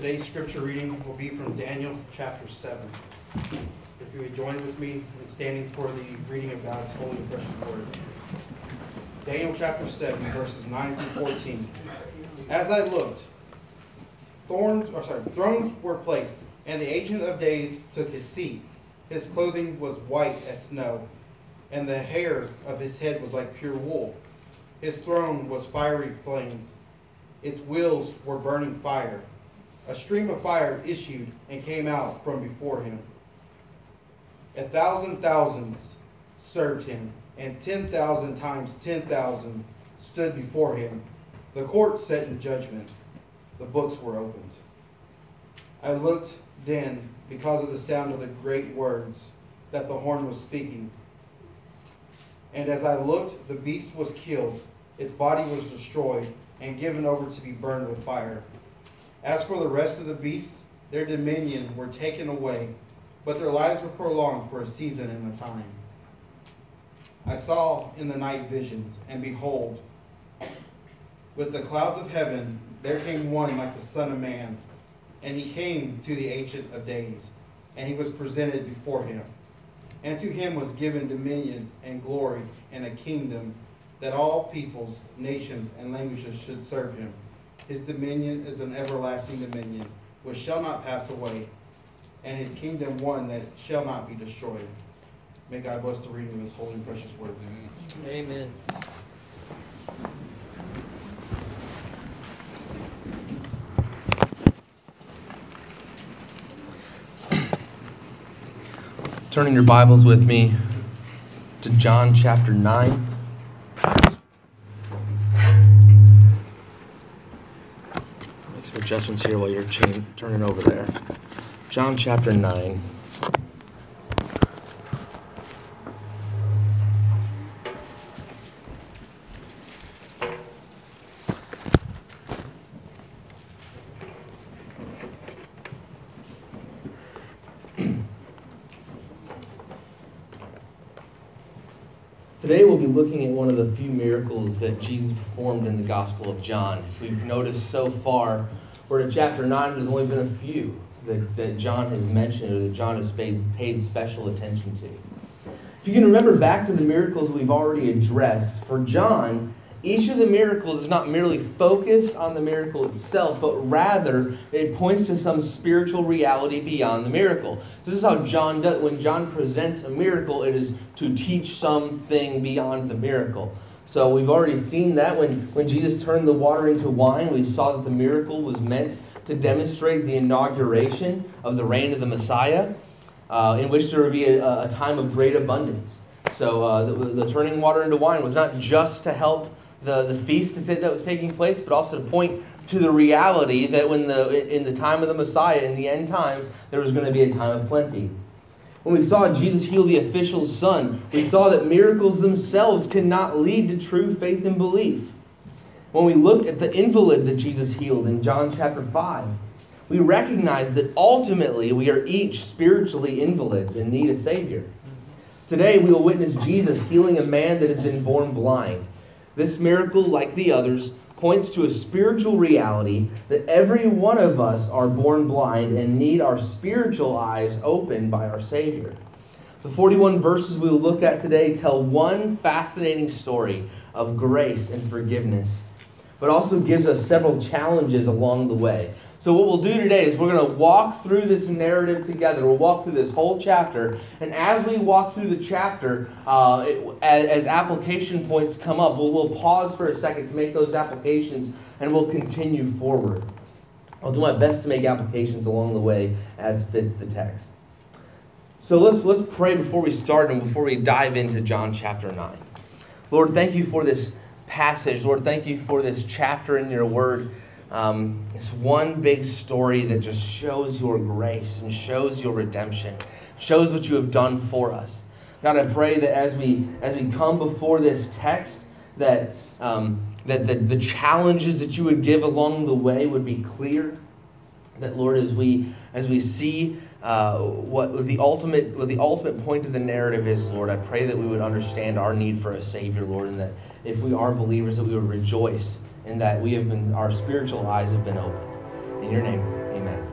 Today's scripture reading will be from Daniel chapter 7. If you would join with me in standing for the reading of God's holy and precious word. Daniel chapter 7, verses 9 through 14. As I looked, thorns, or sorry, thrones were placed, and the Ancient of Days took his seat. His clothing was white as snow, and the hair of his head was like pure wool. His throne was fiery flames. Its wheels were burning fire. A stream of fire issued and came out from before him. A thousand thousands served him, and ten thousand times ten thousand stood before him. The court sat in judgment. The books were opened. I looked then because of the sound of the great words that the horn was speaking. And as I looked, the beast was killed, its body was destroyed, and given over to be burned with fire. As for the rest of the beasts, their dominion were taken away, but their lives were prolonged for a season and a time. I saw in the night visions, and behold, with the clouds of heaven there came one like the Son of Man, and he came to the Ancient of Days, and he was presented before him. And to him was given dominion and glory and a kingdom that all peoples, nations, and languages should serve him. His dominion is an everlasting dominion, which shall not pass away, and his kingdom one that shall not be destroyed. May God bless the reading of his holy and precious word. Amen. Turning your Bibles with me to John chapter 9. Make some adjustments here while you're turning over there. John chapter 9. Today we'll be looking at one of the few miracles that Jesus performed in the Gospel of John. If we've noticed so far, we're in chapter 9, there's only been a few that, that John has mentioned or that John has paid, paid special attention to. If you can remember back to the miracles we've already addressed, for John, each of the miracles is not merely focused on the miracle itself, but rather it points to some spiritual reality beyond the miracle. This is how John does when John presents a miracle, it is to teach something beyond the miracle. So we've already seen that when, when Jesus turned the water into wine, we saw that the miracle was meant to demonstrate the inauguration of the reign of the Messiah, uh, in which there would be a, a time of great abundance. So uh, the, the turning water into wine was not just to help the, the feast that was taking place, but also to point to the reality that when the in the time of the Messiah, in the end times, there was going to be a time of plenty. When we saw Jesus heal the official's son, we saw that miracles themselves cannot lead to true faith and belief. When we looked at the invalid that Jesus healed in John chapter 5, we recognize that ultimately we are each spiritually invalids and need a Savior. Today we will witness Jesus healing a man that has been born blind. This miracle, like the others, points to a spiritual reality that every one of us are born blind and need our spiritual eyes opened by our Savior. The 41 verses we will look at today tell one fascinating story of grace and forgiveness, but also gives us several challenges along the way. So, what we'll do today is we're going to walk through this narrative together. We'll walk through this whole chapter. And as we walk through the chapter, uh, it, as, as, application points come up, we'll, we'll pause for a second to make those applications and we'll continue forward. I'll do my best to make applications along the way as fits the text. So let's, let's pray before we start and before we dive into John chapter 9. Lord, thank you for this passage. Lord, thank you for this chapter in your word. Um, it's one big story that just shows your grace and shows your redemption, shows what you have done for us. God, I pray that as we as we come before this text, that um, that the, the challenges that you would give along the way would be clear. That Lord, as we as we see uh, what the ultimate what the ultimate point of the narrative is, Lord, I pray that we would understand our need for a Savior, Lord, and that if we are believers, that we would rejoice and that we have been, our spiritual eyes have been opened. In your name, amen.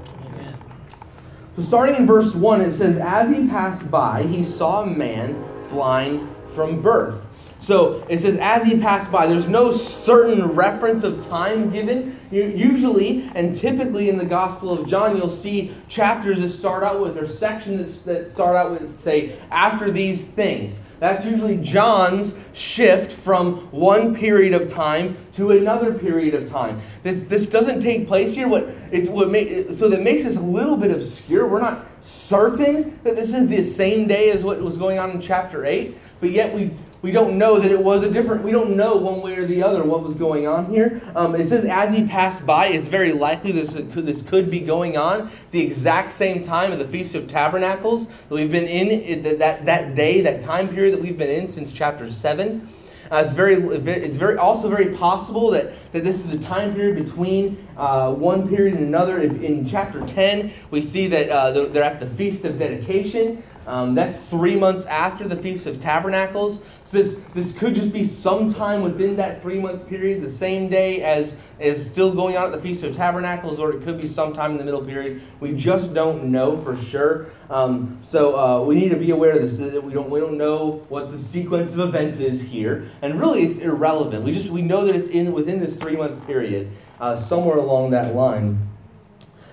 So, starting in verse 1, it says, As he passed by, he saw a man blind from birth. So it says, as he passed by, there's no certain reference of time given. Usually and typically in the Gospel of John, you'll see chapters that start out with, or sections that start out with, say, after these things. That's usually John's shift from one period of time to another period of time. This, this doesn't take place here. What it's what make, so that makes this a little bit obscure. We're not certain that this is the same day as what was going on in chapter 8, but yet we we don't know that it was a different, we don't know one way or the other what was going on here. Um, it says, as he passed by, it's very likely this could, this could be going on the exact same time of the Feast of Tabernacles that we've been in, that, that day, that time period that we've been in since chapter 7. Uh, it's very, it's very, also very possible that, that this is a time period between uh, one period and another. If in chapter 10, we see that uh, they're at the Feast of Dedication. Um, that's three months after the Feast of Tabernacles. So this, this could just be sometime within that three month period, the same day as is still going on at the Feast of Tabernacles, or it could be sometime in the middle period. We just don't know for sure. Um, so uh, we need to be aware of this. That we don't we don't know what the sequence of events is here, and really it's irrelevant. We just we know that it's in within this three month period, uh, somewhere along that line.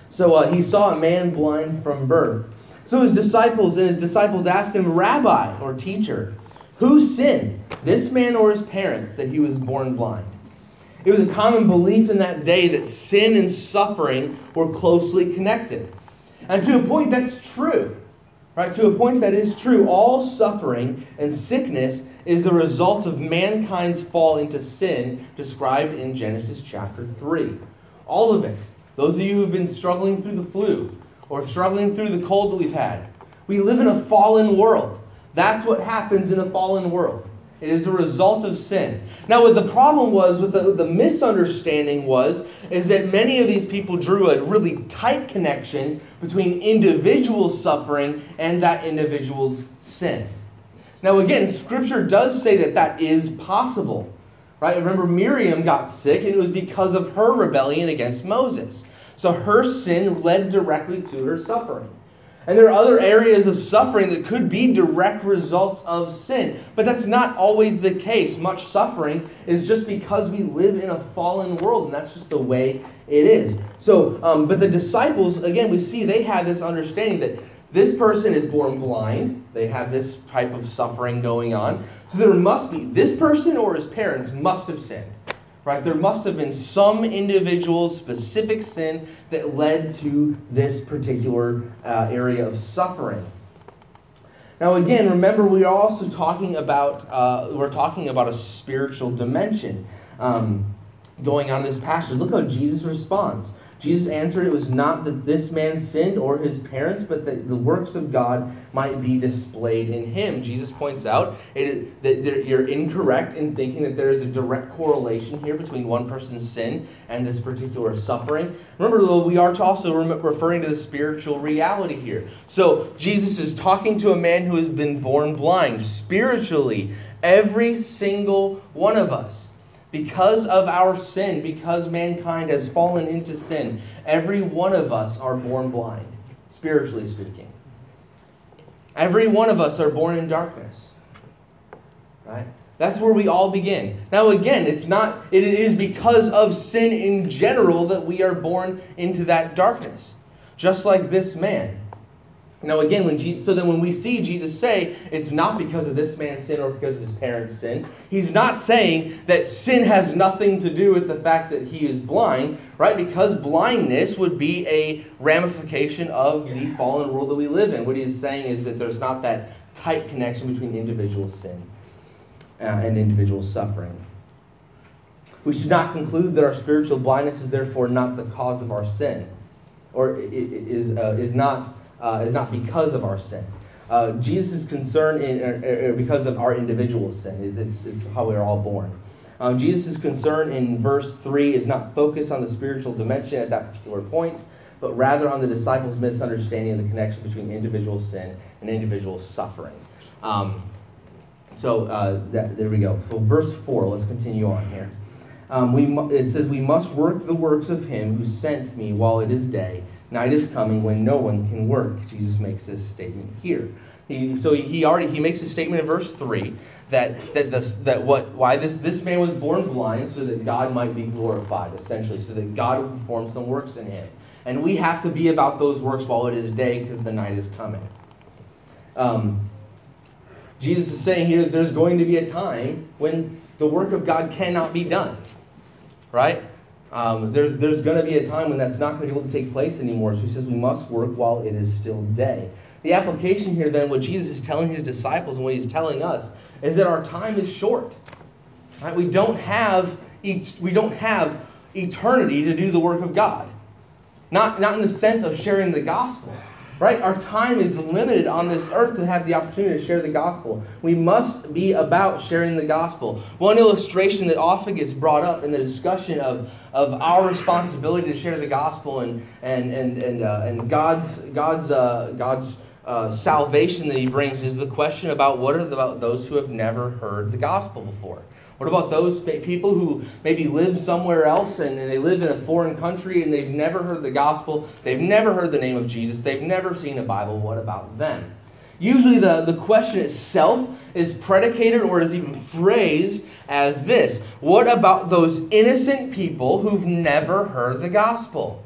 So uh, he saw a man blind from birth. So his disciples and his disciples asked him, Rabbi or teacher, who sinned, this man or his parents, that he was born blind? It was a common belief in that day that sin and suffering were closely connected. And to a point, that's true. Right? To a point, that is true. All suffering and sickness is a result of mankind's fall into sin described in Genesis chapter 3. All of it. Those of you who've been struggling through the flu, or struggling through the cold that we've had. We live in a fallen world. That's what happens in a fallen world. It is a result of sin. Now, what the problem was, what the, the misunderstanding was, is that many of these people drew a really tight connection between individual suffering and that individual's sin. Now, again, Scripture does say that that is possible. Right? Remember, Miriam got sick, and it was because of her rebellion against Moses. So her sin led directly to her suffering. And there are other areas of suffering that could be direct results of sin. But that's not always the case. Much suffering is just because we live in a fallen world, and that's just the way it is. So, um, but the disciples, again, we see they have this understanding that this person is born blind. They have this type of suffering going on. So there must be, this person or his parents must have sinned right? There must have been some individual specific sin that led to this particular uh, area of suffering. Now, again, remember we are also talking about uh, we're talking about a spiritual dimension um, going on in this passage. Look how Jesus responds. Jesus answered, It was not that this man sinned or his parents, but that the works of God might be displayed in him. Jesus points out it, that you're incorrect in thinking that there is a direct correlation here between one person's sin and this particular suffering. Remember, though, we are also referring to the spiritual reality here. So, Jesus is talking to a man who has been born blind. Spiritually, every single one of us because of our sin, because mankind has fallen into sin, every one of us are born blind, spiritually speaking. Every one of us are born in darkness. Right? That's where we all begin. Now, again, it's not, it is because of sin in general that we are born into that darkness. Just like this man. Now, again, when Jesus, so then when we see Jesus say it's not because of this man's sin or because of his parents' sin, he's not saying that sin has nothing to do with the fact that he is blind, right? Because blindness would be a ramification of the fallen world that we live in. What he is saying is that there's not that tight connection between individual sin uh, and individual suffering. We should not conclude that our spiritual blindness is therefore not the cause of our sin, or is, uh, is not uh, is not because of our sin. Uh, Jesus' concern in, uh, uh, because of our individual sin. It's, it's how we're all born. Um, Jesus' concern in verse 3 is not focused on the spiritual dimension at that particular point, but rather on the disciples' misunderstanding of the connection between individual sin and individual suffering. Um, so uh, that, there we go. So verse 4, let's continue on here. Um, we, it says, We must work the works of him who sent me while it is day. Night is coming when no one can work. Jesus makes this statement here. He, so he already he makes a statement in verse three that that this, that what why this this man was born blind so that God might be glorified essentially so that God would perform some works in him and we have to be about those works while it is day because the night is coming. Um, Jesus is saying here that there's going to be a time when the work of God cannot be done, right? Um, there's there's going to be a time when that's not going to be able to take place anymore. So he says we must work while it is still day. The application here, then, what Jesus is telling his disciples and what he's telling us is that our time is short. Right? We don't have we don't have eternity to do the work of God. Not, not in the sense of sharing the gospel. Right? Our time is limited on this earth to have the opportunity to share the gospel. We must be about sharing the gospel. One illustration that often gets brought up in the discussion of, of our responsibility to share the gospel and, and, and, and, uh, and God's, God's, uh, God's uh, salvation that he brings is the question about what are the, about those who have never heard the gospel before. What about those people who maybe live somewhere else and they live in a foreign country and they've never heard the gospel, they've never heard the name of Jesus, they've never seen a Bible? What about them? Usually, the, the question itself is predicated or is even phrased as this What about those innocent people who've never heard the gospel?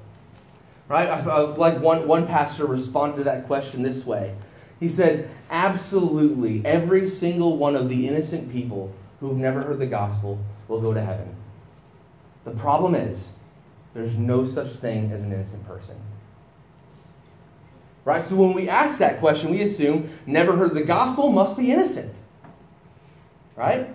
Right? Like one, one pastor responded to that question this way. He said, Absolutely, every single one of the innocent people who've never heard the gospel will go to heaven. The problem is, there's no such thing as an innocent person. Right? So when we ask that question, we assume never heard the gospel must be innocent. Right?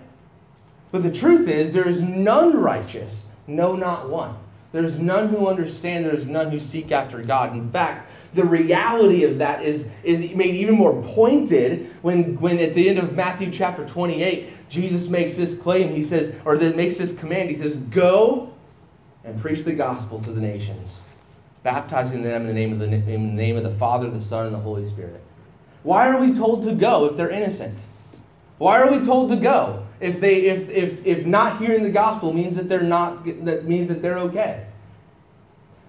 But the truth is, there is none righteous, no, not one. There's none who understand, there's none who seek after God. In fact, the reality of that is, is made even more pointed when, when at the end of Matthew chapter 28, Jesus makes this claim. He says, or that makes this command. He says, Go and preach the gospel to the nations, baptizing them in the name of the, in the name of the Father, the Son, and the Holy Spirit. Why are we told to go if they're innocent? Why are we told to go? if they if if if not hearing the gospel means that they're not that means that they're okay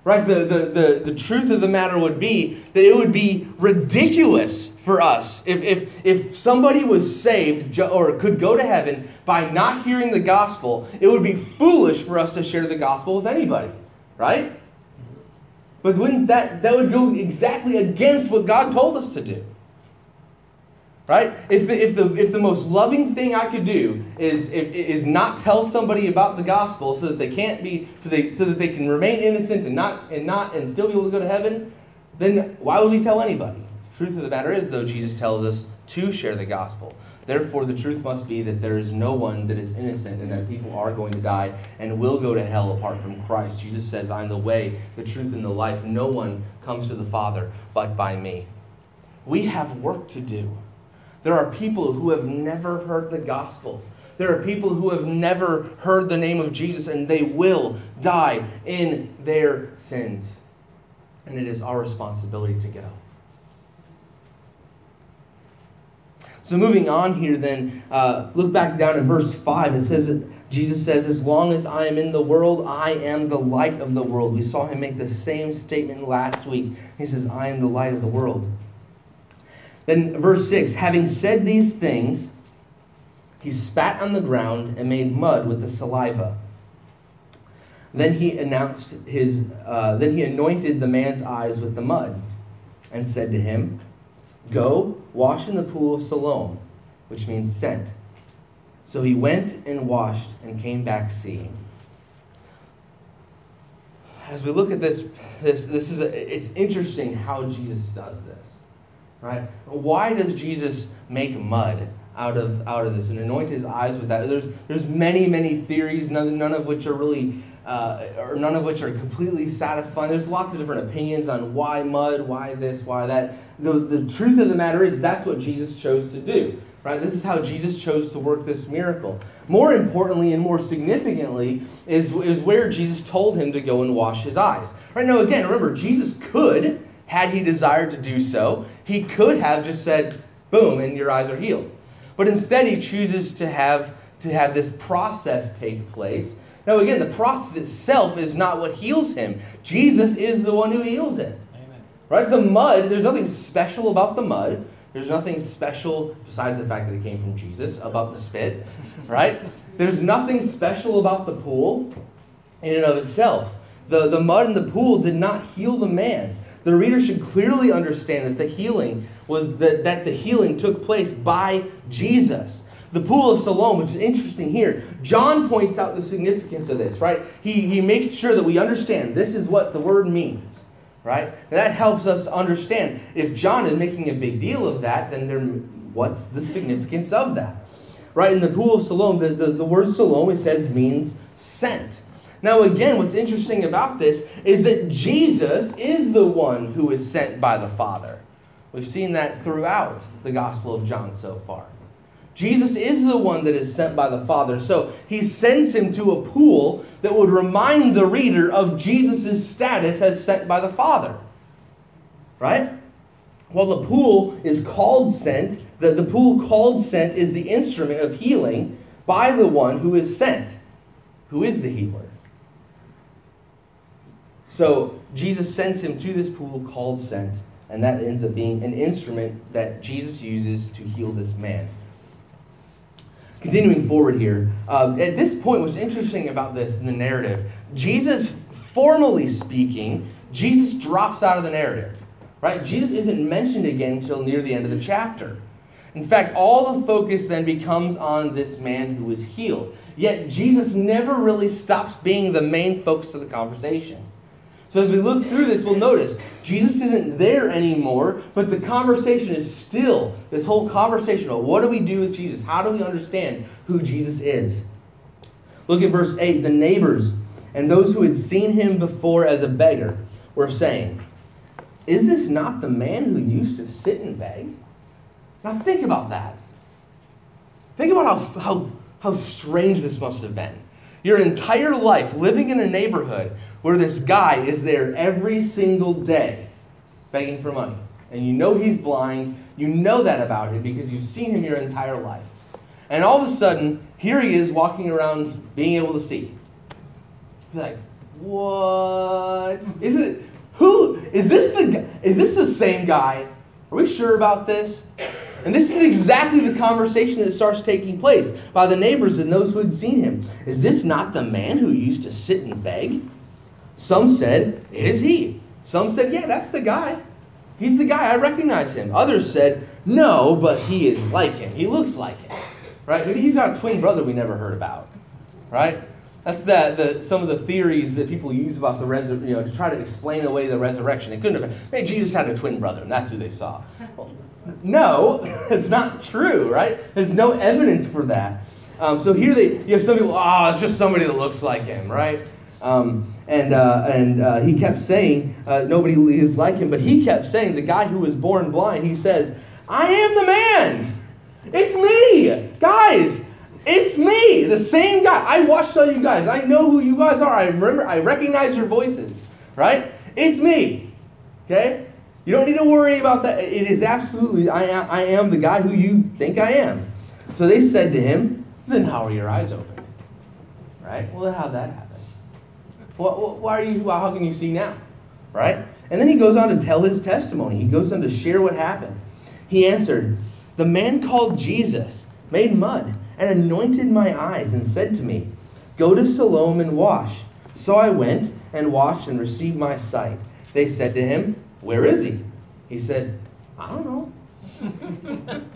right? The, the the the truth of the matter would be that it would be ridiculous for us if if if somebody was saved or could go to heaven by not hearing the gospel it would be foolish for us to share the gospel with anybody right? But when that that would go exactly against what god told us to do Right? If the, if, the, if the most loving thing I could do is, if, is not tell somebody about the gospel so that they can't be, so, they, so that they can remain innocent and not, and not and still be able to go to heaven, then why would we tell anybody? The truth of the matter is, though, Jesus tells us to share the gospel. Therefore, the truth must be that there is no one that is innocent and that people are going to die and will go to hell apart from Christ. Jesus says, I'm the way, the truth, and the life. No one comes to the Father but by me. We have work to do. There are people who have never heard the gospel. There are people who have never heard the name of Jesus and they will die in their sins. And it is our responsibility to go. So, moving on here, then, uh, look back down at verse 5. It says that Jesus says, As long as I am in the world, I am the light of the world. We saw him make the same statement last week. He says, I am the light of the world. Then, verse 6 having said these things, he spat on the ground and made mud with the saliva. Then he announced his, uh, then he anointed the man's eyes with the mud and said to him, Go, wash in the pool of Siloam, which means sent. So he went and washed and came back seeing. As we look at this, this, this is a, it's interesting how Jesus does this. Right? Why does Jesus make mud out of out of this and anoint his eyes with that? There's there's many many theories, none, none of which are really uh, or none of which are completely satisfying. There's lots of different opinions on why mud, why this, why that. The, the truth of the matter is that's what Jesus chose to do. Right? This is how Jesus chose to work this miracle. More importantly and more significantly is, is where Jesus told him to go and wash his eyes. Right now, again, remember, Jesus could had he desired to do so, he could have just said, boom, and your eyes are healed. But instead, he chooses to have, to have this process take place. Now, again, the process itself is not what heals him. Jesus is the one who heals him. Right? The mud, there's nothing special about the mud. There's nothing special, besides the fact that it came from Jesus, about the spit, right? There's nothing special about the pool in and of itself. The, the mud in the pool did not heal the man. The reader should clearly understand that the healing was that, that the healing took place by Jesus. The pool of Siloam, which is interesting here, John points out the significance of this, right? He, he makes sure that we understand this is what the word means right? And that helps us understand. If John is making a big deal of that, then there, what's the significance of that? Right? In the pool of Siloam, the, the, the word Siloam, it says, means sent. Now, again, what's interesting about this is that Jesus is the one who is sent by the Father. We've seen that throughout the Gospel of John so far. Jesus is the one that is sent by the Father. So he sends him to a pool that would remind the reader of Jesus' status as sent by the Father. Right? Well, the pool is called sent. The, the pool called sent is the instrument of healing by the one who is sent, who is the healer. So Jesus sends him to this pool called sent, and that ends up being an instrument that Jesus uses to heal this man. Continuing forward here, uh, at this point, what's interesting about this in the narrative, Jesus, formally speaking, Jesus drops out of the narrative, right? Jesus isn't mentioned again until near the end of the chapter. In fact, all the focus then becomes on this man who is healed. Yet Jesus never really stops being the main focus of the conversation. So as we look through this, we'll notice Jesus isn't there anymore, but the conversation is still this whole conversation of what do we do with Jesus? How do we understand who Jesus is? Look at verse 8. The neighbors and those who had seen him before as a beggar were saying, Is this not the man who used to sit and beg? Now think about that. Think about how, how, how strange this must have been. Your entire life living in a neighborhood where this guy is there every single day begging for money. And you know he's blind. You know that about him because you've seen him your entire life. And all of a sudden, here he is walking around being able to see. You're like, what? Is it who is this the is this the same guy? Are we sure about this? And this is exactly the conversation that starts taking place by the neighbors and those who had seen him. Is this not the man who used to sit and beg? Some said, It is he. Some said, Yeah, that's the guy. He's the guy. I recognize him. Others said, No, but he is like him. He looks like him. Right? Maybe he's a twin brother we never heard about. Right? That's the, the, some of the theories that people use about the resurrection, you know, to try to explain away the resurrection. It couldn't have been. Maybe Jesus had a twin brother, and that's who they saw. Well, no, it's not true, right? There's no evidence for that. Um, so here they, you have some people, oh, it's just somebody that looks like him, right? Um, and uh, and uh, he kept saying, uh, nobody is like him, but he kept saying, the guy who was born blind, he says, I am the man. It's me. Guys, it's me, the same guy. I watched all you guys. I know who you guys are. I remember, I recognize your voices, right? It's me. Okay? You don't need to worry about that. It is absolutely, I am, I am the guy who you think I am. So they said to him, Then how are your eyes open? Right? Well, how'd that happen? why are you, well, how can you see now? Right? And then he goes on to tell his testimony. He goes on to share what happened. He answered, The man called Jesus made mud and anointed my eyes and said to me, Go to Siloam and wash. So I went and washed and received my sight. They said to him, Where is he? He said, I don't know.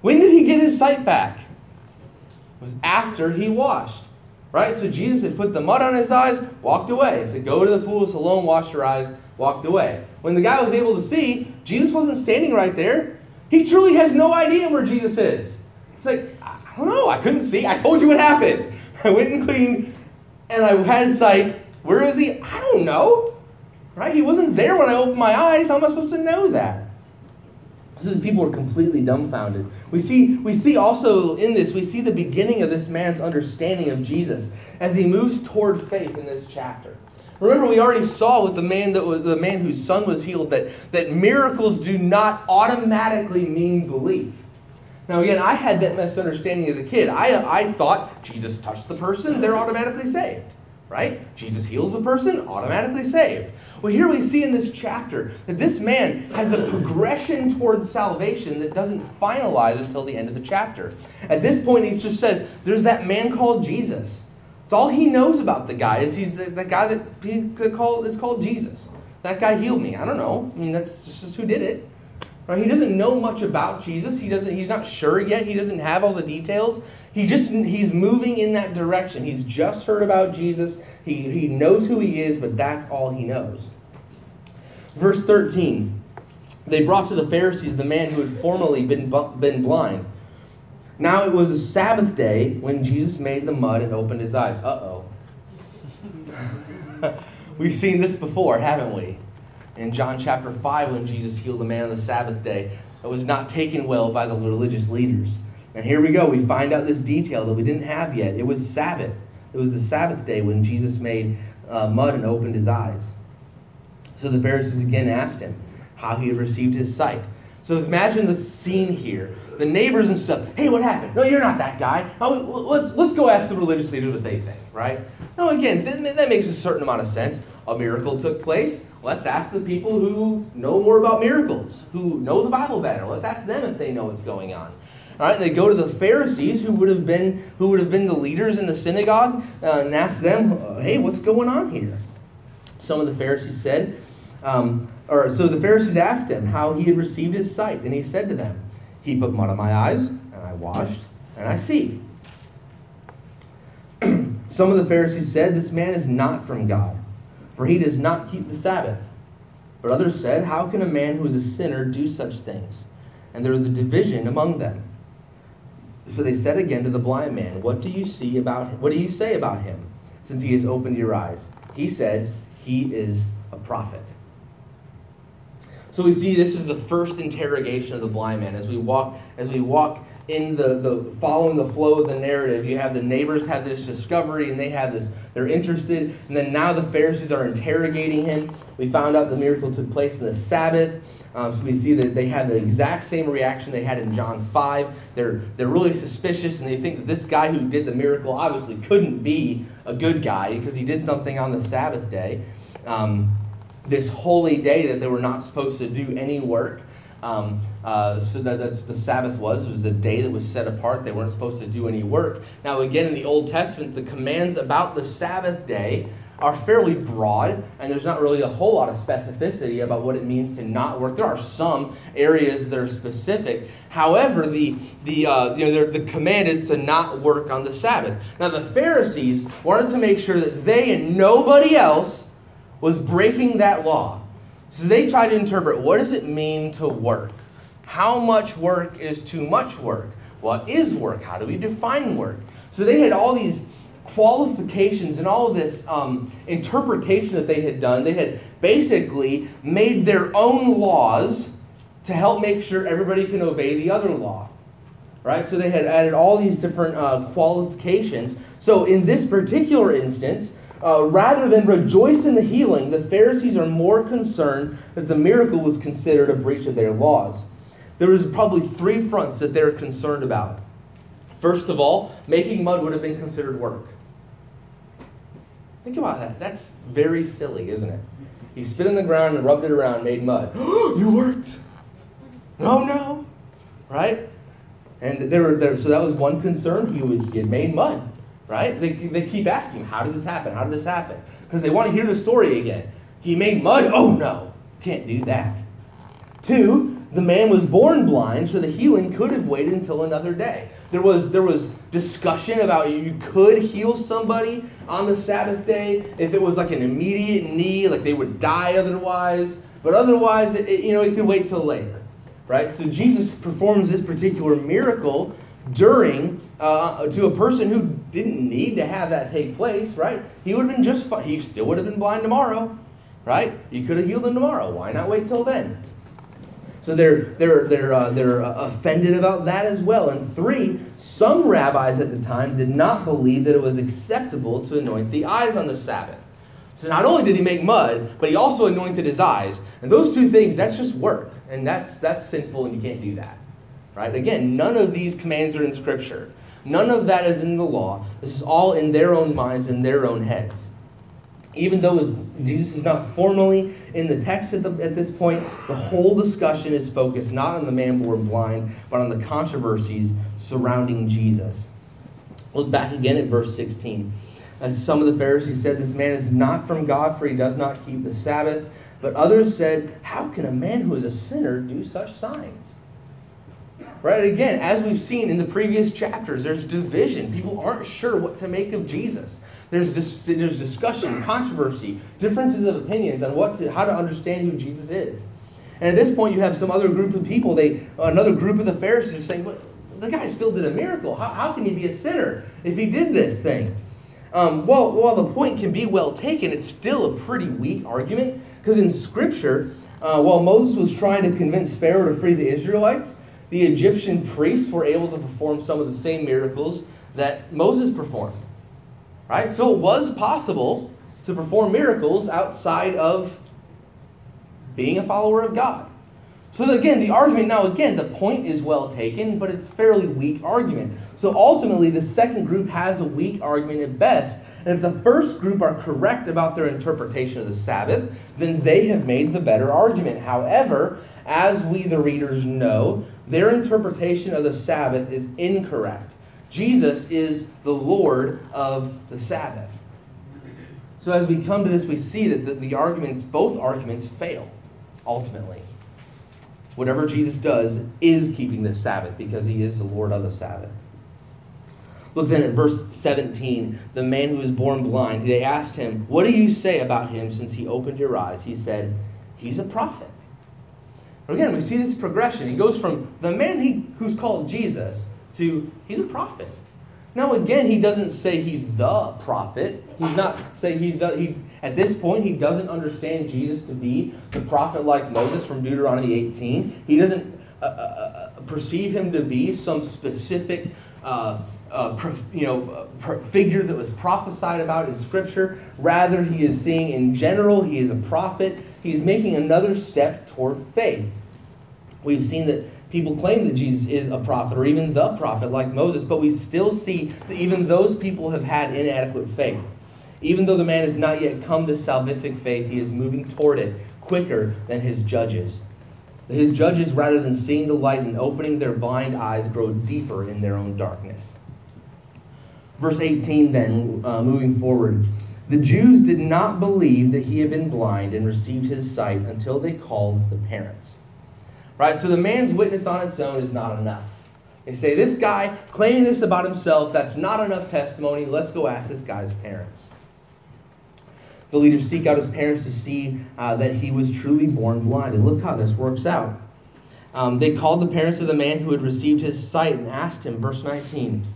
when did he get his sight back? It was after he washed. Right? So Jesus had put the mud on his eyes, walked away. He said, Go to the pool of Siloam, wash your eyes, walked away. When the guy was able to see, Jesus wasn't standing right there. He truly has no idea where Jesus is. He's like, I don't know. I couldn't see. I told you what happened. I went and cleaned and I had sight. Where is he? I don't know. Right? He wasn't there when I opened my eyes. How am I supposed to know that? So these people are completely dumbfounded. We see, we see also in this, we see the beginning of this man's understanding of Jesus as he moves toward faith in this chapter. Remember, we already saw with the man that was the man whose son was healed that, that miracles do not automatically mean belief. Now, again, I had that misunderstanding as a kid. I, I thought Jesus touched the person, they're automatically saved. Right? Jesus heals the person, automatically saved. Well, here we see in this chapter that this man has a progression towards salvation that doesn't finalize until the end of the chapter. At this point, he just says, There's that man called Jesus. It's all he knows about the guy is he's the, the guy that, he, that call, is called Jesus. That guy healed me. I don't know. I mean, that's just who did it. Right? He doesn't know much about Jesus. He doesn't. He's not sure yet. He doesn't have all the details. He just he's moving in that direction. He's just heard about Jesus. He, he knows who he is, but that's all he knows. Verse 13. They brought to the Pharisees the man who had formerly been, been blind. Now it was a Sabbath day when Jesus made the mud and opened his eyes. Uh oh. We've seen this before, haven't we? In John chapter 5, when Jesus healed a man on the Sabbath day, it was not taken well by the religious leaders. And here we go. We find out this detail that we didn't have yet. It was Sabbath. It was the Sabbath day when Jesus made uh, mud and opened his eyes. So the Pharisees again asked him how he had received his sight. So imagine the scene here. The neighbors and stuff. Hey, what happened? No, you're not that guy. Oh, let's, let's go ask the religious leaders what they think, right? No, again, th- that makes a certain amount of sense. A miracle took place. Let's ask the people who know more about miracles, who know the Bible better. Let's ask them if they know what's going on. All right, they go to the Pharisees, who would have been who would have been the leaders in the synagogue, uh, and ask them, "Hey, what's going on here?" Some of the Pharisees said, um, or so the Pharisees asked him how he had received his sight, and he said to them, "He put mud on my eyes, and I washed, and I see." Some of the Pharisees said, "This man is not from God, for he does not keep the Sabbath." But others said, "How can a man who is a sinner do such things?" And there was a division among them. So they said again to the blind man, What do you see about him? What do you say about him, since he has opened your eyes? He said, He is a prophet. So we see this is the first interrogation of the blind man. As we walk, as we walk in the, the following the flow of the narrative, you have the neighbors have this discovery and they have this, they're interested, and then now the Pharisees are interrogating him. We found out the miracle took place in the Sabbath. Um, so we see that they had the exact same reaction they had in John 5. They're, they're really suspicious and they think that this guy who did the miracle obviously couldn't be a good guy because he did something on the Sabbath day. Um, this holy day that they were not supposed to do any work. Um, uh, so that that's the Sabbath was. It was a day that was set apart. They weren't supposed to do any work. Now, again, in the Old Testament, the commands about the Sabbath day are fairly broad, and there's not really a whole lot of specificity about what it means to not work. There are some areas that are specific. However, the, the, uh, you know, the command is to not work on the Sabbath. Now, the Pharisees wanted to make sure that they and nobody else was breaking that law. So they tried to interpret what does it mean to work? How much work is too much work? What is work? How do we define work? So they had all these qualifications and all this um, interpretation that they had done. They had basically made their own laws to help make sure everybody can obey the other law. Right? So they had added all these different uh, qualifications. So in this particular instance, uh, rather than rejoice in the healing, the Pharisees are more concerned that the miracle was considered a breach of their laws. There was probably three fronts that they're concerned about. First of all, making mud would have been considered work. Think about that. That's very silly, isn't it? He spit in the ground and rubbed it around, made mud. you worked. No, no. Right? And there were there, so that was one concern. He would get made mud. Right? They, they keep asking, how did this happen? How did this happen? Because they want to hear the story again. He made mud? Oh no, can't do that. Two, the man was born blind, so the healing could have waited until another day. There was, there was discussion about you could heal somebody on the Sabbath day if it was like an immediate need, like they would die otherwise. But otherwise, it, you know, it could wait till later, right? So Jesus performs this particular miracle during uh, to a person who didn't need to have that take place, right? He would have been just fine. He still would have been blind tomorrow, right? He could have healed him tomorrow. Why not wait till then? So they're, they're, they're, uh, they're uh, offended about that as well. And three, some rabbis at the time did not believe that it was acceptable to anoint the eyes on the Sabbath. So not only did he make mud, but he also anointed his eyes. And those two things, that's just work. And that's, that's sinful, and you can't do that. Right? Again, none of these commands are in Scripture. None of that is in the law. This is all in their own minds and their own heads. Even though Jesus is not formally in the text at, the, at this point, the whole discussion is focused not on the man born blind, but on the controversies surrounding Jesus. Look back again at verse 16. As some of the Pharisees said, This man is not from God, for he does not keep the Sabbath. But others said, How can a man who is a sinner do such signs? Right? Again, as we've seen in the previous chapters, there's division. People aren't sure what to make of Jesus. There's, dis- there's discussion, controversy, differences of opinions on what to, how to understand who Jesus is. And at this point, you have some other group of people, they, another group of the Pharisees saying, well, the guy still did a miracle. How, how can he be a sinner if he did this thing? Um, well, while the point can be well taken, it's still a pretty weak argument because in Scripture, uh, while Moses was trying to convince Pharaoh to free the Israelites, the Egyptian priests were able to perform some of the same miracles that Moses performed. Right? So it was possible to perform miracles outside of being a follower of God. So again, the argument now again, the point is well taken, but it's fairly weak argument. So ultimately, the second group has a weak argument at best. And if the first group are correct about their interpretation of the Sabbath, then they have made the better argument. However, as we the readers know, their interpretation of the Sabbath is incorrect. Jesus is the Lord of the Sabbath. So as we come to this, we see that the, the arguments, both arguments, fail ultimately. Whatever Jesus does is keeping the Sabbath because he is the Lord of the Sabbath. Look then at verse 17. The man who was born blind, they asked him, What do you say about him since he opened your eyes? He said, He's a prophet. Again, we see this progression. He goes from the man he, who's called Jesus to he's a prophet. Now, again, he doesn't say he's the prophet. He's not saying he's the, he, at this point, he doesn't understand Jesus to be the prophet like Moses from Deuteronomy 18. He doesn't uh, uh, uh perceive him to be some specific uh, uh, you know, figure that was prophesied about in Scripture. Rather, he is seeing in general, he is a prophet. He's making another step toward faith. We've seen that people claim that Jesus is a prophet or even the prophet like Moses, but we still see that even those people have had inadequate faith. Even though the man has not yet come to salvific faith, he is moving toward it quicker than his judges. His judges, rather than seeing the light and opening their blind eyes, grow deeper in their own darkness. Verse 18, then, uh, moving forward. The Jews did not believe that he had been blind and received his sight until they called the parents. Right? So the man's witness on its own is not enough. They say, this guy claiming this about himself, that's not enough testimony. Let's go ask this guy's parents. The leaders seek out his parents to see uh, that he was truly born blind. And look how this works out. Um, they called the parents of the man who had received his sight and asked him, verse 19,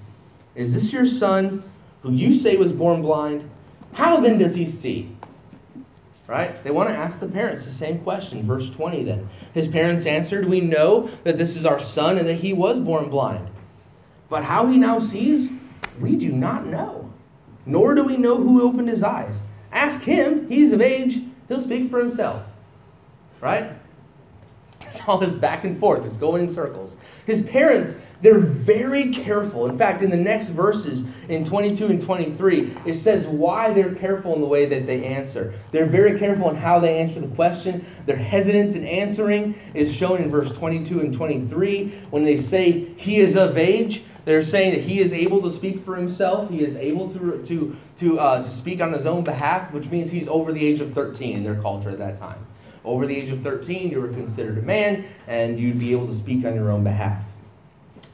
Is this your son who you say was born blind? How then does he see? Right? They want to ask the parents the same question. Verse 20 then. His parents answered, We know that this is our son and that he was born blind. But how he now sees, we do not know. Nor do we know who opened his eyes. Ask him. He's of age. He'll speak for himself. Right? It's all this back and forth. It's going in circles. His parents they're very careful. In fact, in the next verses, in 22 and 23, it says why they're careful in the way that they answer. They're very careful in how they answer the question. Their hesitance in answering is shown in verse 22 and 23. When they say, He is of age, they're saying that he is able to speak for himself. He is able to, to, to, uh, to speak on his own behalf, which means he's over the age of 13 in their culture at that time. Over the age of 13, you were considered a man, and you'd be able to speak on your own behalf.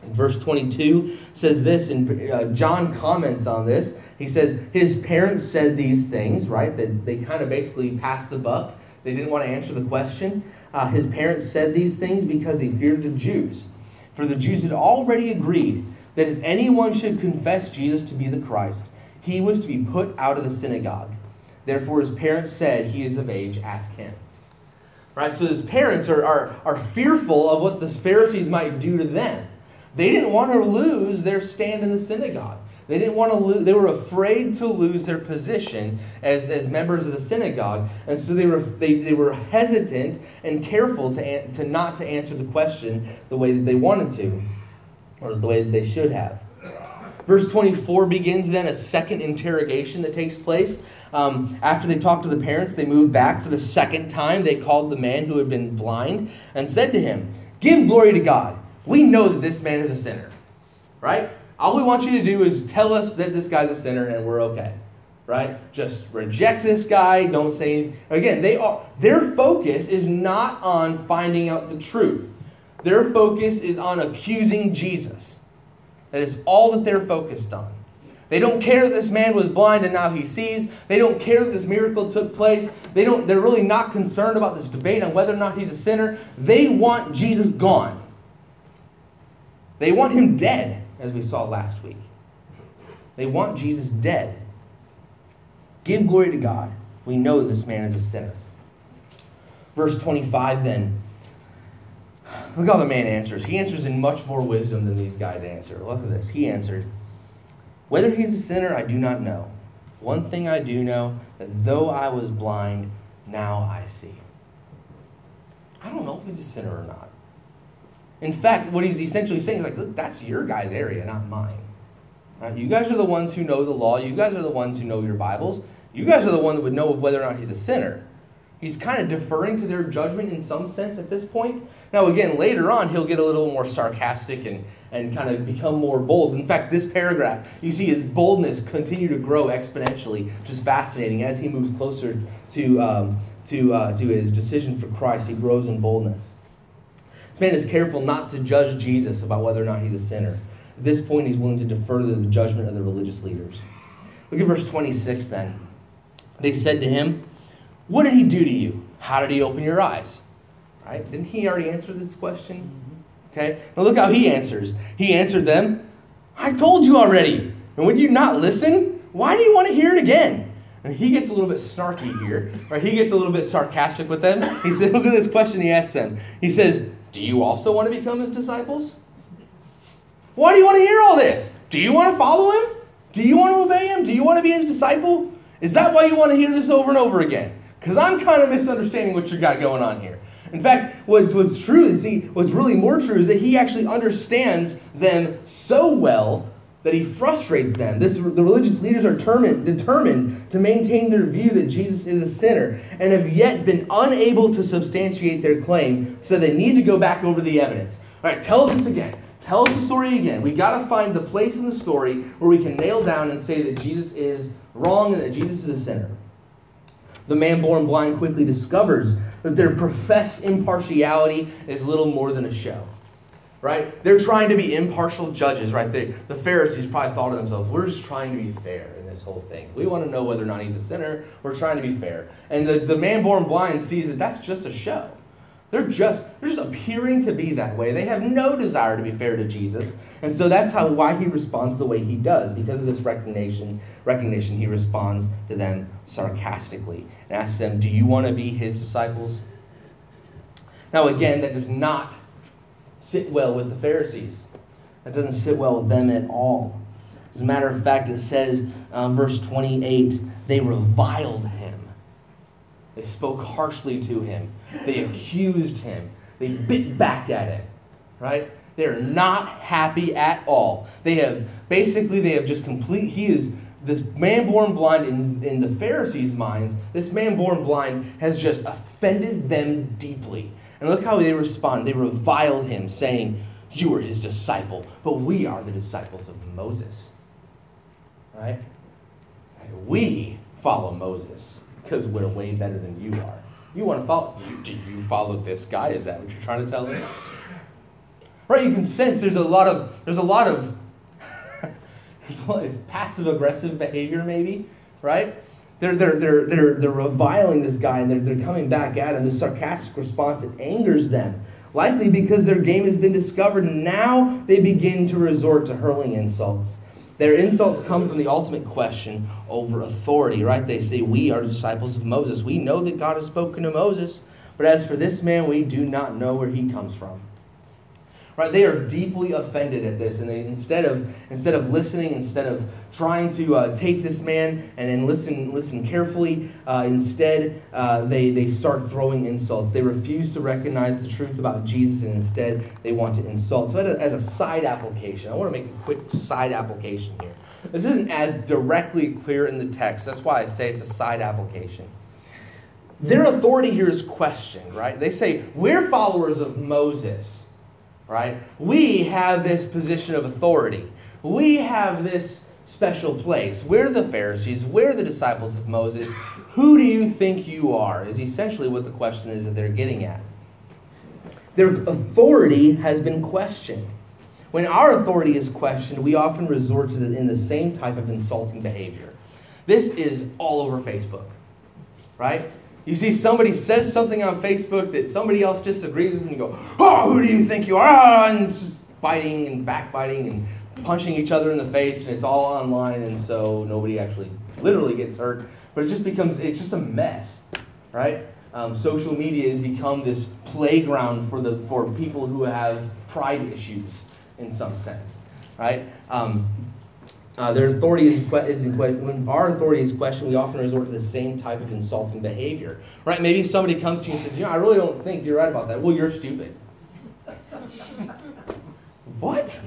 Verse 22 says this, and uh, John comments on this. He says, His parents said these things, right? That they kind of basically passed the buck. They didn't want to answer the question. Uh, his parents said these things because he feared the Jews. For the Jews had already agreed that if anyone should confess Jesus to be the Christ, he was to be put out of the synagogue. Therefore, his parents said, He is of age, ask him. Right? So his parents are, are, are fearful of what the Pharisees might do to them. They didn't want to lose their stand in the synagogue. They didn't want to lose, they were afraid to lose their position as, as members of the synagogue. And so they were, they, they were hesitant and careful to, to not to answer the question the way that they wanted to, or the way that they should have. Verse 24 begins then a second interrogation that takes place. Um, after they talked to the parents, they moved back for the second time. They called the man who had been blind and said to him, Give glory to God. We know that this man is a sinner, right? All we want you to do is tell us that this guy's a sinner and we're okay, right? Just reject this guy. Don't say anything. Again, they are, their focus is not on finding out the truth. Their focus is on accusing Jesus. That is all that they're focused on. They don't care that this man was blind and now he sees. They don't care that this miracle took place. They don't, they're really not concerned about this debate on whether or not he's a sinner. They want Jesus gone. They want him dead, as we saw last week. They want Jesus dead. Give glory to God. We know this man is a sinner. Verse 25 then. Look how the man answers. He answers in much more wisdom than these guys answer. Look at this. He answered, whether he's a sinner, I do not know. One thing I do know that though I was blind, now I see. I don't know if he's a sinner or not. In fact, what he's essentially saying is like, look, that's your guys' area, not mine. Right? You guys are the ones who know the law. You guys are the ones who know your Bibles. You guys are the ones that would know of whether or not he's a sinner. He's kind of deferring to their judgment in some sense at this point. Now, again, later on, he'll get a little more sarcastic and, and kind of become more bold. In fact, this paragraph, you see his boldness continue to grow exponentially, just fascinating. As he moves closer to, um, to, uh, to his decision for Christ, he grows in boldness. This man is careful not to judge Jesus about whether or not he's a sinner. At this point, he's willing to defer to the judgment of the religious leaders. Look at verse 26 then. They said to him, what did he do to you? How did he open your eyes? Right? Didn't he already answer this question? Mm-hmm. Okay? Now look how he answers. He answered them, I told you already. And would you not listen? Why do you want to hear it again? And he gets a little bit snarky here, right? He gets a little bit sarcastic with them. He said, Look at this question he asks them. He says, Do you also want to become his disciples? Why do you want to hear all this? Do you want to follow him? Do you want to obey him? Do you want to be his disciple? Is that why you want to hear this over and over again? Because I'm kind of misunderstanding what you got going on here. In fact, what's, what's true is he, what's really more true is that he actually understands them so well that he frustrates them. This, the religious leaders are determined, determined to maintain their view that Jesus is a sinner and have yet been unable to substantiate their claim, so they need to go back over the evidence. All right, tell us this again. Tell us the story again. We got to find the place in the story where we can nail down and say that Jesus is wrong and that Jesus is a sinner. The man born blind quickly discovers that their professed impartiality is little more than a show. Right? They're trying to be impartial judges, right? They, the Pharisees probably thought to themselves, we're just trying to be fair in this whole thing. We want to know whether or not he's a sinner. We're trying to be fair. And the, the man born blind sees that that's just a show. They're just, they're just appearing to be that way. They have no desire to be fair to Jesus. And so that's how why he responds the way he does. Because of this recognition, recognition, he responds to them sarcastically and asks them, Do you want to be his disciples? Now again, that does not sit well with the Pharisees. That doesn't sit well with them at all. As a matter of fact, it says, um, verse 28, they reviled. They spoke harshly to him. They accused him. They bit back at him. Right? They're not happy at all. They have basically they have just complete he is this man born blind in, in the Pharisees' minds, this man born blind has just offended them deeply. And look how they respond. They revile him, saying, You are his disciple, but we are the disciples of Moses. Right? We follow Moses because we're way better than you are. You want to follow? You, do you follow this guy? Is that what you're trying to tell us? Right? You can sense there's a lot of there's a lot of there's a it's passive aggressive behavior maybe, right? They're, they're, they're, they're, they're reviling this guy and they're, they're coming back at him. This sarcastic response, it angers them. Likely because their game has been discovered and now they begin to resort to hurling insults. Their insults come from the ultimate question over authority, right? They say, We are disciples of Moses. We know that God has spoken to Moses, but as for this man, we do not know where he comes from. Right? They are deeply offended at this, and they, instead of instead of listening, instead of trying to uh, take this man and then listen, listen carefully. Uh, instead, uh, they, they start throwing insults. They refuse to recognize the truth about Jesus, and instead, they want to insult. So, as a side application, I want to make a quick side application here. This isn't as directly clear in the text. That's why I say it's a side application. Their authority here is questioned, right? They say, We're followers of Moses, right? We have this position of authority. We have this special place. We're the Pharisees. We're the disciples of Moses. Who do you think you are? Is essentially what the question is that they're getting at. Their authority has been questioned. When our authority is questioned, we often resort to the, in the same type of insulting behavior. This is all over Facebook, right? You see somebody says something on Facebook that somebody else disagrees with, and you go, "Oh, who do you think you are?" Ah, and it's just fighting and backbiting and punching each other in the face, and it's all online, and so nobody actually literally gets hurt. But it just becomes it's just a mess, right? Um, social media has become this playground for the for people who have pride issues in some sense, right? Um, uh, their authority is, is in question. When our authority is questioned, we often resort to the same type of insulting behavior, right? Maybe somebody comes to you and says, "You know, I really don't think you're right about that." Well, you're stupid. what?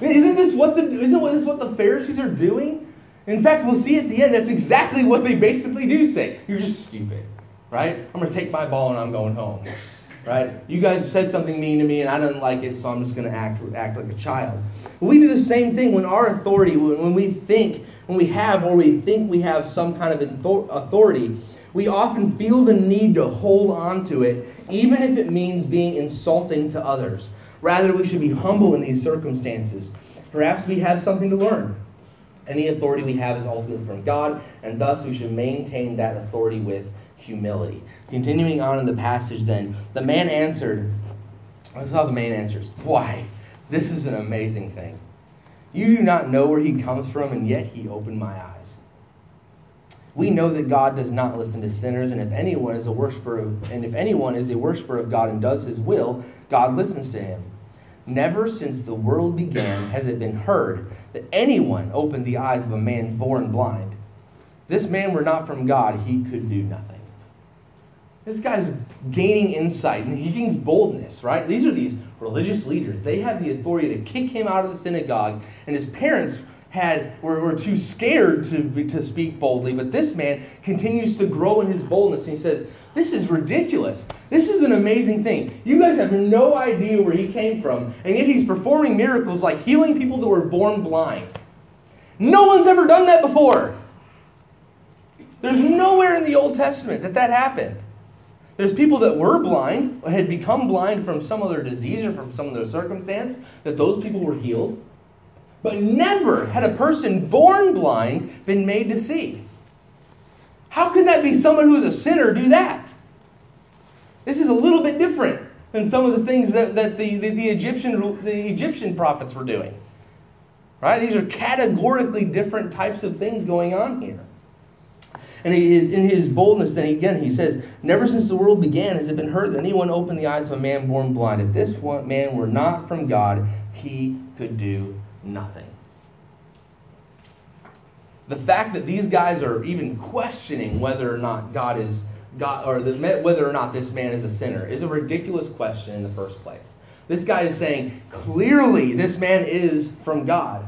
Isn't this what the isn't this what the Pharisees are doing? In fact, we'll see at the end. That's exactly what they basically do say. You're just stupid, right? I'm to take my ball and I'm going home right? You guys said something mean to me and I didn't like it, so I'm just to act, act like a child. We do the same thing when our authority, when, when we think, when we have or we think we have some kind of authority, we often feel the need to hold on to it, even if it means being insulting to others. Rather, we should be humble in these circumstances. Perhaps we have something to learn. Any authority we have is ultimately from God, and thus we should maintain that authority with humility. Continuing on in the passage, then, the man answered, This is how the man answers. Why? This is an amazing thing. You do not know where he comes from, and yet he opened my eyes. We know that God does not listen to sinners, and if anyone is a worshiper of, and if anyone is a worshiper of God and does his will, God listens to him. Never since the world began has it been heard that anyone opened the eyes of a man born blind. This man were not from God, he could do nothing. This guy's gaining insight and he gains boldness, right? These are these religious leaders. They have the authority to kick him out of the synagogue, and his parents had were, were too scared to, to speak boldly. But this man continues to grow in his boldness, and he says, This is ridiculous. This is an amazing thing. You guys have no idea where he came from, and yet he's performing miracles like healing people that were born blind. No one's ever done that before. There's nowhere in the Old Testament that that happened. There's people that were blind, had become blind from some other disease or from some other circumstance, that those people were healed. But never had a person born blind been made to see. How could that be someone who's a sinner do that? This is a little bit different than some of the things that, that the, the, the, Egyptian, the Egyptian prophets were doing. Right? These are categorically different types of things going on here. And he is in his boldness, then again, he says, Never since the world began has it been heard that anyone opened the eyes of a man born blind. If this one man were not from God, he could do nothing. The fact that these guys are even questioning whether or not God is God, or the, whether or not this man is a sinner, is a ridiculous question in the first place. This guy is saying clearly this man is from God.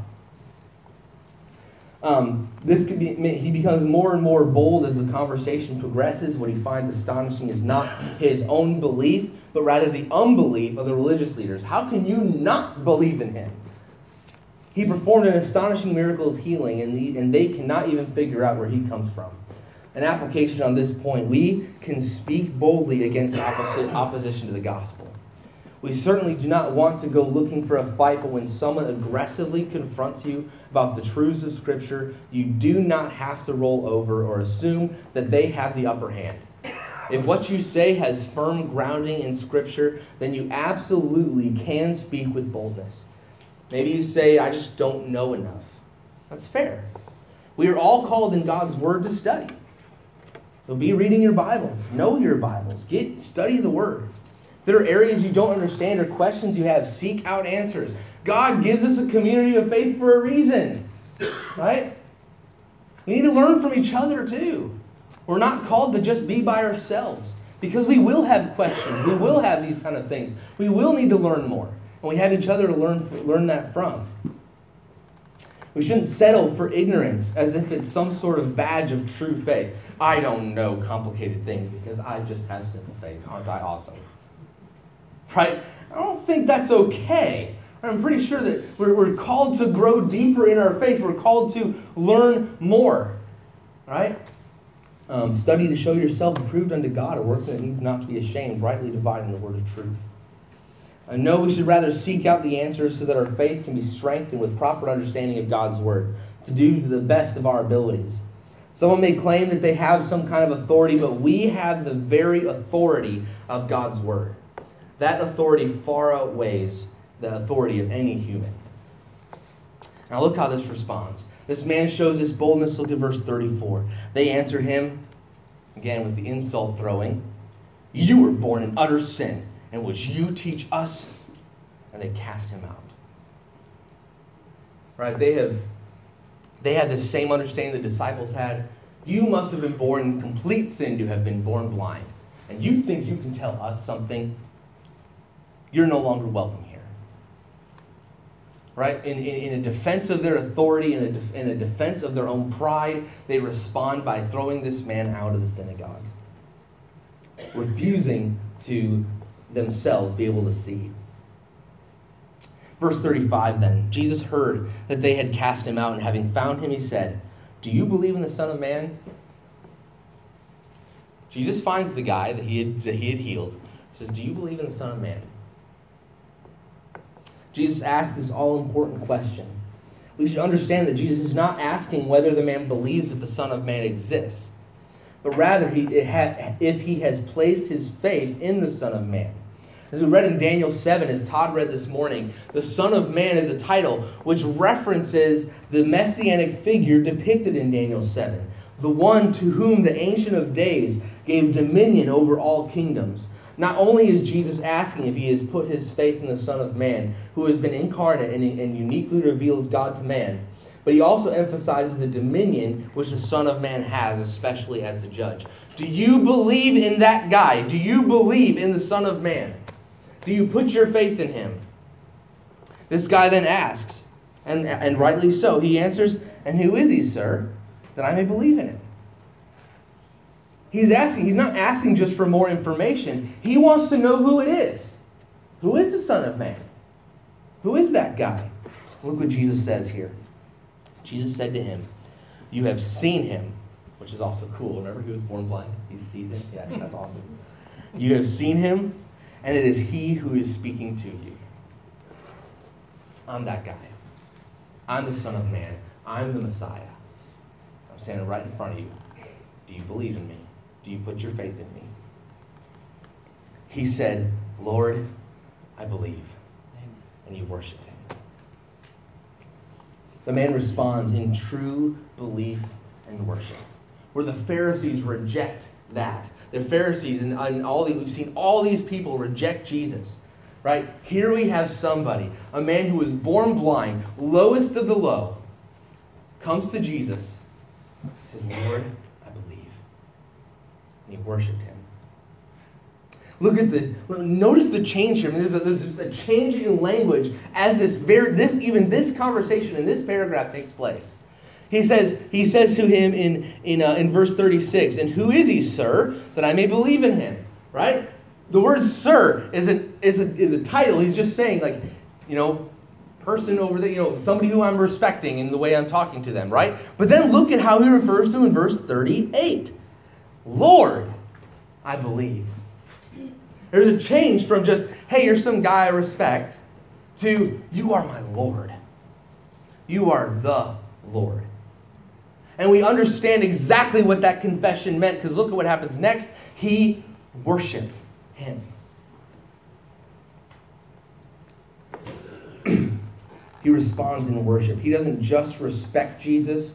Um, this could be, he becomes more and more bold as the conversation progresses. What he finds astonishing is not his own belief, but rather the unbelief of the religious leaders. How can you not believe in him? He performed an astonishing miracle of healing, and, the, and they cannot even figure out where he comes from. An application on this point we can speak boldly against opposite, opposition to the gospel. We certainly do not want to go looking for a fight, but when someone aggressively confronts you about the truths of Scripture, you do not have to roll over or assume that they have the upper hand. If what you say has firm grounding in Scripture, then you absolutely can speak with boldness. Maybe you say, I just don't know enough. That's fair. We are all called in God's Word to study. So be reading your Bibles, know your Bibles, get study the Word there are areas you don't understand or questions you have, seek out answers. God gives us a community of faith for a reason. Right? We need to learn from each other too. We're not called to just be by ourselves because we will have questions. We will have these kind of things. We will need to learn more. And we have each other to learn, learn that from. We shouldn't settle for ignorance as if it's some sort of badge of true faith. I don't know complicated things because I just have simple faith. Aren't I awesome? Right? I don't think that's okay. I'm pretty sure that we're, we're called to grow deeper in our faith. We're called to learn more. Right? Um, study to show yourself approved unto God, a work that needs not to be ashamed, rightly dividing the word of truth. I know we should rather seek out the answers so that our faith can be strengthened with proper understanding of God's word, to do to the best of our abilities. Someone may claim that they have some kind of authority, but we have the very authority of God's word. That authority far outweighs the authority of any human. Now, look how this responds. This man shows his boldness. Look at verse 34. They answered him, again with the insult throwing, You were born in utter sin, and would you teach us? And they cast him out. Right? They have they had the same understanding the disciples had. You must have been born in complete sin to have been born blind. And you think you can tell us something? You're no longer welcome here right? In, in, in, a defense of their authority, in a, in a defense of their own pride, they respond by throwing this man out of the synagogue, refusing to themselves be able to see. Verse 35 then Jesus heard that they had cast him out, and having found him, he said, Do you believe in the Son of Man? Jesus finds the guy that he had, that he had healed. He says, Do you believe in the Son of Man? Jesus asked this all important question. We should understand that Jesus is not asking whether the man believes that the Son of Man exists, but rather he, if he has placed his faith in the Son of Man. As we read in Daniel 7, as Todd read this morning, the Son of Man is a title which references the messianic figure depicted in Daniel 7, the one to whom the Ancient of Days gave dominion over all kingdoms not only is Jesus asking if he has put his faith in the Son of Man, who has been incarnate and, and uniquely reveals God to man, but he also emphasizes the dominion which the Son of Man has, especially as the judge. Do you believe in that guy? Do you believe in the Son of Man? Do you put your faith in him? This guy then asks, and, and rightly so. He answers, And who is he, sir, that I may believe in him? He's asking, he's not asking just for more information. He wants to know who it is. Who is the Son of Man? Who is that guy? Look what Jesus says here. Jesus said to him, You have seen him, which is also cool. Remember, he was born blind. He sees him. Yeah, that's awesome. You have seen him, and it is he who is speaking to you. I'm that guy. I'm the Son of Man. I'm the Messiah. I'm standing right in front of you. Do you believe in me? Do you put your faith in me? He said, Lord, I believe. And you worshiped him. The man responds in true belief and worship. Where the Pharisees reject that. The Pharisees and, and all the, we've seen all these people reject Jesus. Right? Here we have somebody, a man who was born blind, lowest of the low, comes to Jesus, says, Lord, I believe. and he worshiped him. Look at the notice the change here. I mean, there's, a, there's a change in language as this very this even this conversation in this paragraph takes place. He says he says to him in in uh, in verse 36, and who is he, sir, that I may believe in him? Right? The word "sir" is a is a is a title. He's just saying like, you know, person over there, you know, somebody who I'm respecting in the way I'm talking to them, right? But then look at how he refers to him in verse 38. Lord, I believe. There's a change from just, hey, you're some guy I respect, to you are my Lord. You are the Lord. And we understand exactly what that confession meant because look at what happens next. He worshiped him. he responds in worship. He doesn't just respect Jesus,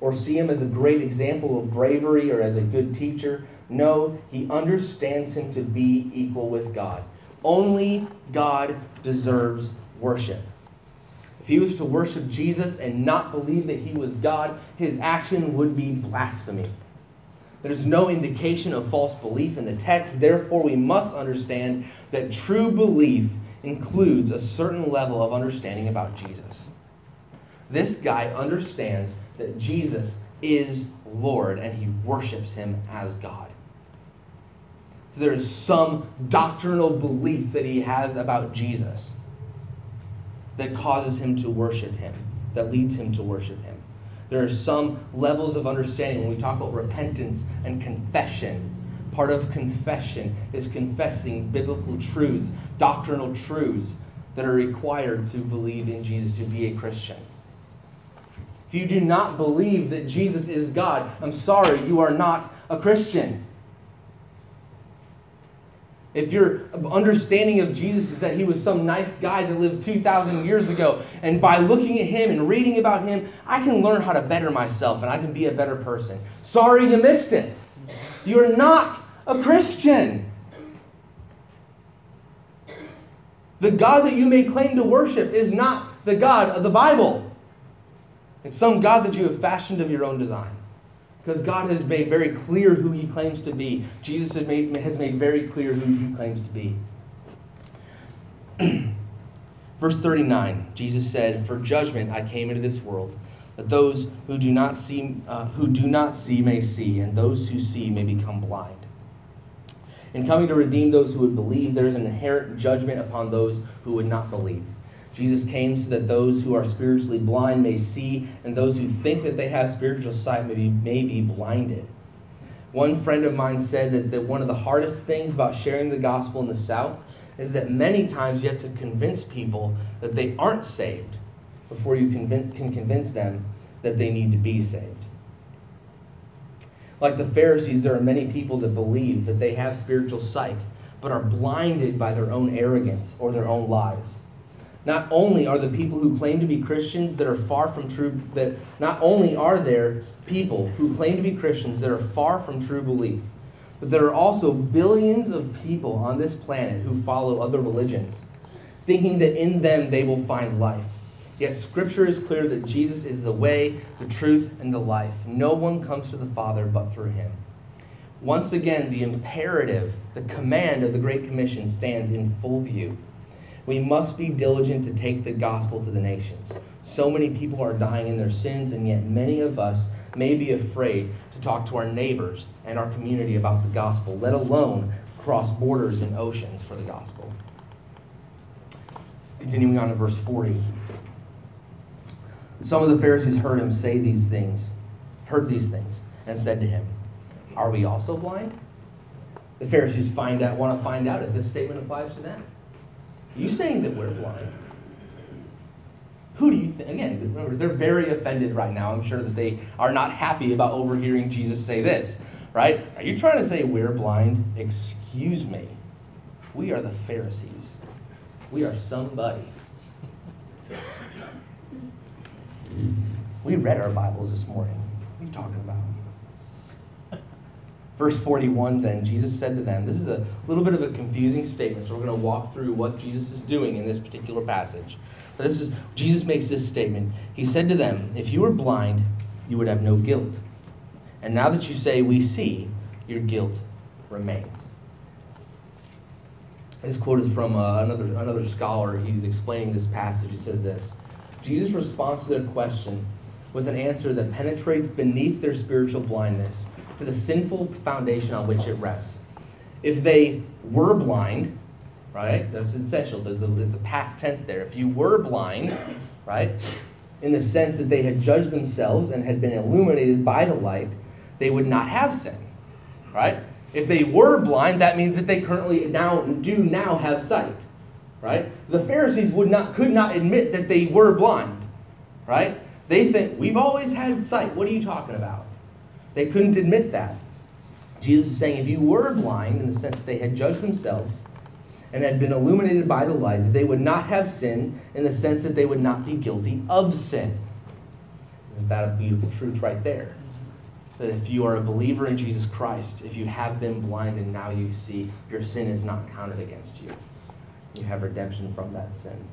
or see him as a great example of bravery or as a good teacher. No, he understands him to be equal with God. Only God deserves worship. If he was to worship Jesus and not believe that he was God, his action would be blasphemy. There's no indication of false belief in the text. Therefore, we must understand that true belief includes a certain level of understanding about Jesus. This guy understands that Jesus is Lord and he worships him as God. So there is some doctrinal belief that he has about Jesus that causes him to worship him, that leads him to worship him. There are some levels of understanding when we talk about repentance and confession. Part of confession is confessing biblical truths, doctrinal truths that are required to believe in Jesus, to be a Christian. If you do not believe that Jesus is God, I'm sorry, you are not a Christian. If your understanding of Jesus is that he was some nice guy that lived 2,000 years ago, and by looking at him and reading about him, I can learn how to better myself and I can be a better person. Sorry you missed it. You're not a Christian. The God that you may claim to worship is not the God of the Bible, it's some God that you have fashioned of your own design. Because God has made very clear who he claims to be. Jesus has made, has made very clear who he claims to be. Verse 39, Jesus said, For judgment I came into this world, that those who do not see, uh, who do not see may see, and those who see may become blind. In coming to redeem those who would believe, there is an inherent judgment upon those who would not believe. Jesus came so that those who are spiritually blind may see, and those who think that they have spiritual sight may be, may be blinded. One friend of mine said that, that one of the hardest things about sharing the gospel in the South is that many times you have to convince people that they aren't saved before you convince, can convince them that they need to be saved. Like the Pharisees, there are many people that believe that they have spiritual sight, but are blinded by their own arrogance or their own lies. Not only are the people who claim to be Christians that are far from true, that not only are there people who claim to be Christians that are far from true belief, but there are also billions of people on this planet who follow other religions, thinking that in them they will find life. Yet Scripture is clear that Jesus is the way, the truth, and the life. No one comes to the Father but through him. Once again, the imperative, the command of the Great Commission stands in full view. We must be diligent to take the gospel to the nations. So many people are dying in their sins, and yet many of us may be afraid to talk to our neighbors and our community about the gospel, let alone cross borders and oceans for the gospel. Continuing on to verse 40. Some of the Pharisees heard him say these things, heard these things, and said to him, Are we also blind? The Pharisees find out, want to find out if this statement applies to them. You saying that we're blind? Who do you think? Again, remember, they're very offended right now. I'm sure that they are not happy about overhearing Jesus say this, right? Are you trying to say we're blind? Excuse me. We are the Pharisees. We are somebody. We read our Bibles this morning. What are you talking about? Verse 41 then, Jesus said to them, This is a little bit of a confusing statement, so we're going to walk through what Jesus is doing in this particular passage. But this is, Jesus makes this statement. He said to them, If you were blind, you would have no guilt. And now that you say, We see, your guilt remains. This quote is from uh, another, another scholar. He's explaining this passage. He says this Jesus responds to their question with an answer that penetrates beneath their spiritual blindness to the sinful foundation on which it rests. If they were blind, right, that's essential. There's a past tense there. If you were blind, right, in the sense that they had judged themselves and had been illuminated by the light, they would not have sin, right? If they were blind, that means that they currently now do now have sight, right? The Pharisees would not could not admit that they were blind, right? They think we've always had sight. What are you talking about? They couldn't admit that. Jesus is saying if you were blind, in the sense that they had judged themselves and had been illuminated by the light, that they would not have sin in the sense that they would not be guilty of sin. Isn't that a beautiful truth right there? That if you are a believer in Jesus Christ, if you have been blind and now you see, your sin is not counted against you. You have redemption from that sin.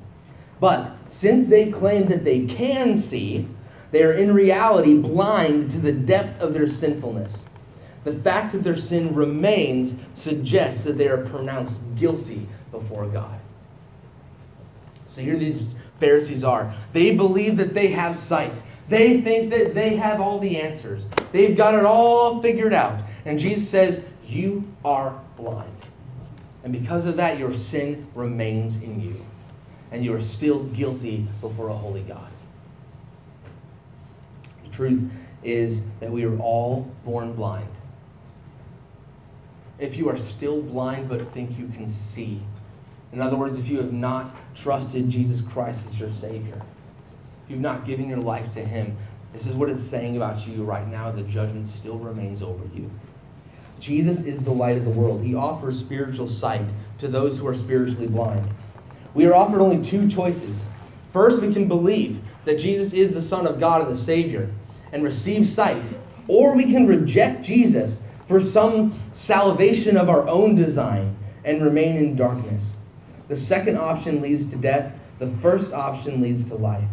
But since they claim that they can see, they are in reality blind to the depth of their sinfulness. The fact that their sin remains suggests that they are pronounced guilty before God. So here these Pharisees are. They believe that they have sight. They think that they have all the answers. They've got it all figured out. And Jesus says, You are blind. And because of that, your sin remains in you. And you are still guilty before a holy God. Truth is that we are all born blind. If you are still blind but think you can see, in other words, if you have not trusted Jesus Christ as your Savior, if you've not given your life to Him, this is what it's saying about you right now. The judgment still remains over you. Jesus is the light of the world. He offers spiritual sight to those who are spiritually blind. We are offered only two choices. First, we can believe that Jesus is the Son of God and the Savior and receive sight, or we can reject Jesus for some salvation of our own design and remain in darkness. The second option leads to death, the first option leads to life.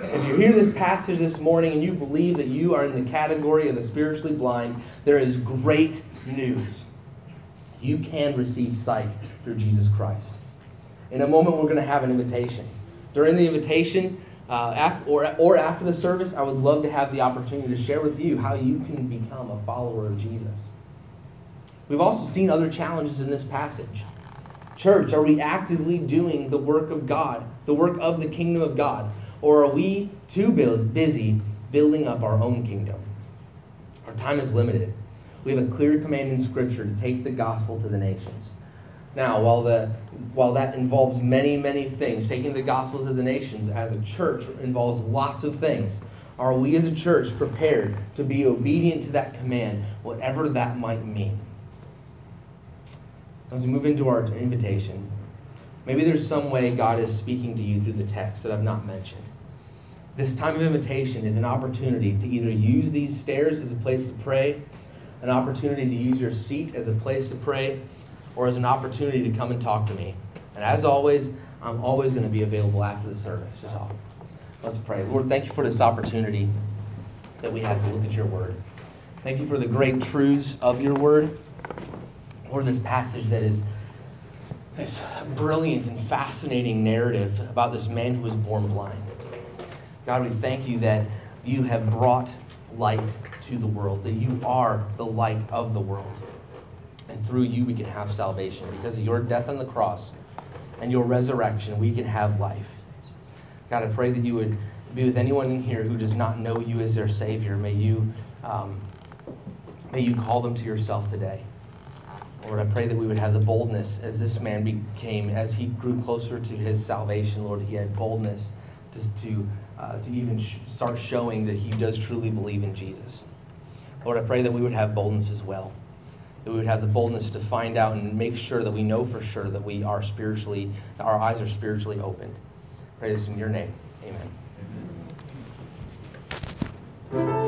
If you hear this passage this morning and you believe that you are in the category of the spiritually blind, there is great news. You can receive sight through Jesus Christ. In a moment, we're going to have an invitation. During the invitation, uh, or, or after the service, I would love to have the opportunity to share with you how you can become a follower of Jesus. We've also seen other challenges in this passage. Church, are we actively doing the work of God, the work of the kingdom of God? Or are we too busy building up our own kingdom? Our time is limited. We have a clear command in Scripture to take the gospel to the nations. Now, while, the, while that involves many, many things, taking the Gospels to the nations as a church involves lots of things. Are we as a church prepared to be obedient to that command, whatever that might mean? As we move into our invitation, maybe there's some way God is speaking to you through the text that I've not mentioned. This time of invitation is an opportunity to either use these stairs as a place to pray, an opportunity to use your seat as a place to pray, or as an opportunity to come and talk to me. And as always, I'm always going to be available after the service to talk. Let's pray. Lord, thank you for this opportunity that we have to look at your word. Thank you for the great truths of your word. Lord, this passage that is this brilliant and fascinating narrative about this man who was born blind. God, we thank you that you have brought light to the world, that you are the light of the world. And through you, we can have salvation. Because of your death on the cross and your resurrection, we can have life. God, I pray that you would be with anyone in here who does not know you as their Savior. May you, um, may you call them to yourself today. Lord, I pray that we would have the boldness as this man became, as he grew closer to his salvation, Lord, he had boldness to, to uh, to even sh- start showing that he does truly believe in Jesus. Lord, I pray that we would have boldness as well. That we would have the boldness to find out and make sure that we know for sure that we are spiritually, that our eyes are spiritually opened. This in your name. Amen.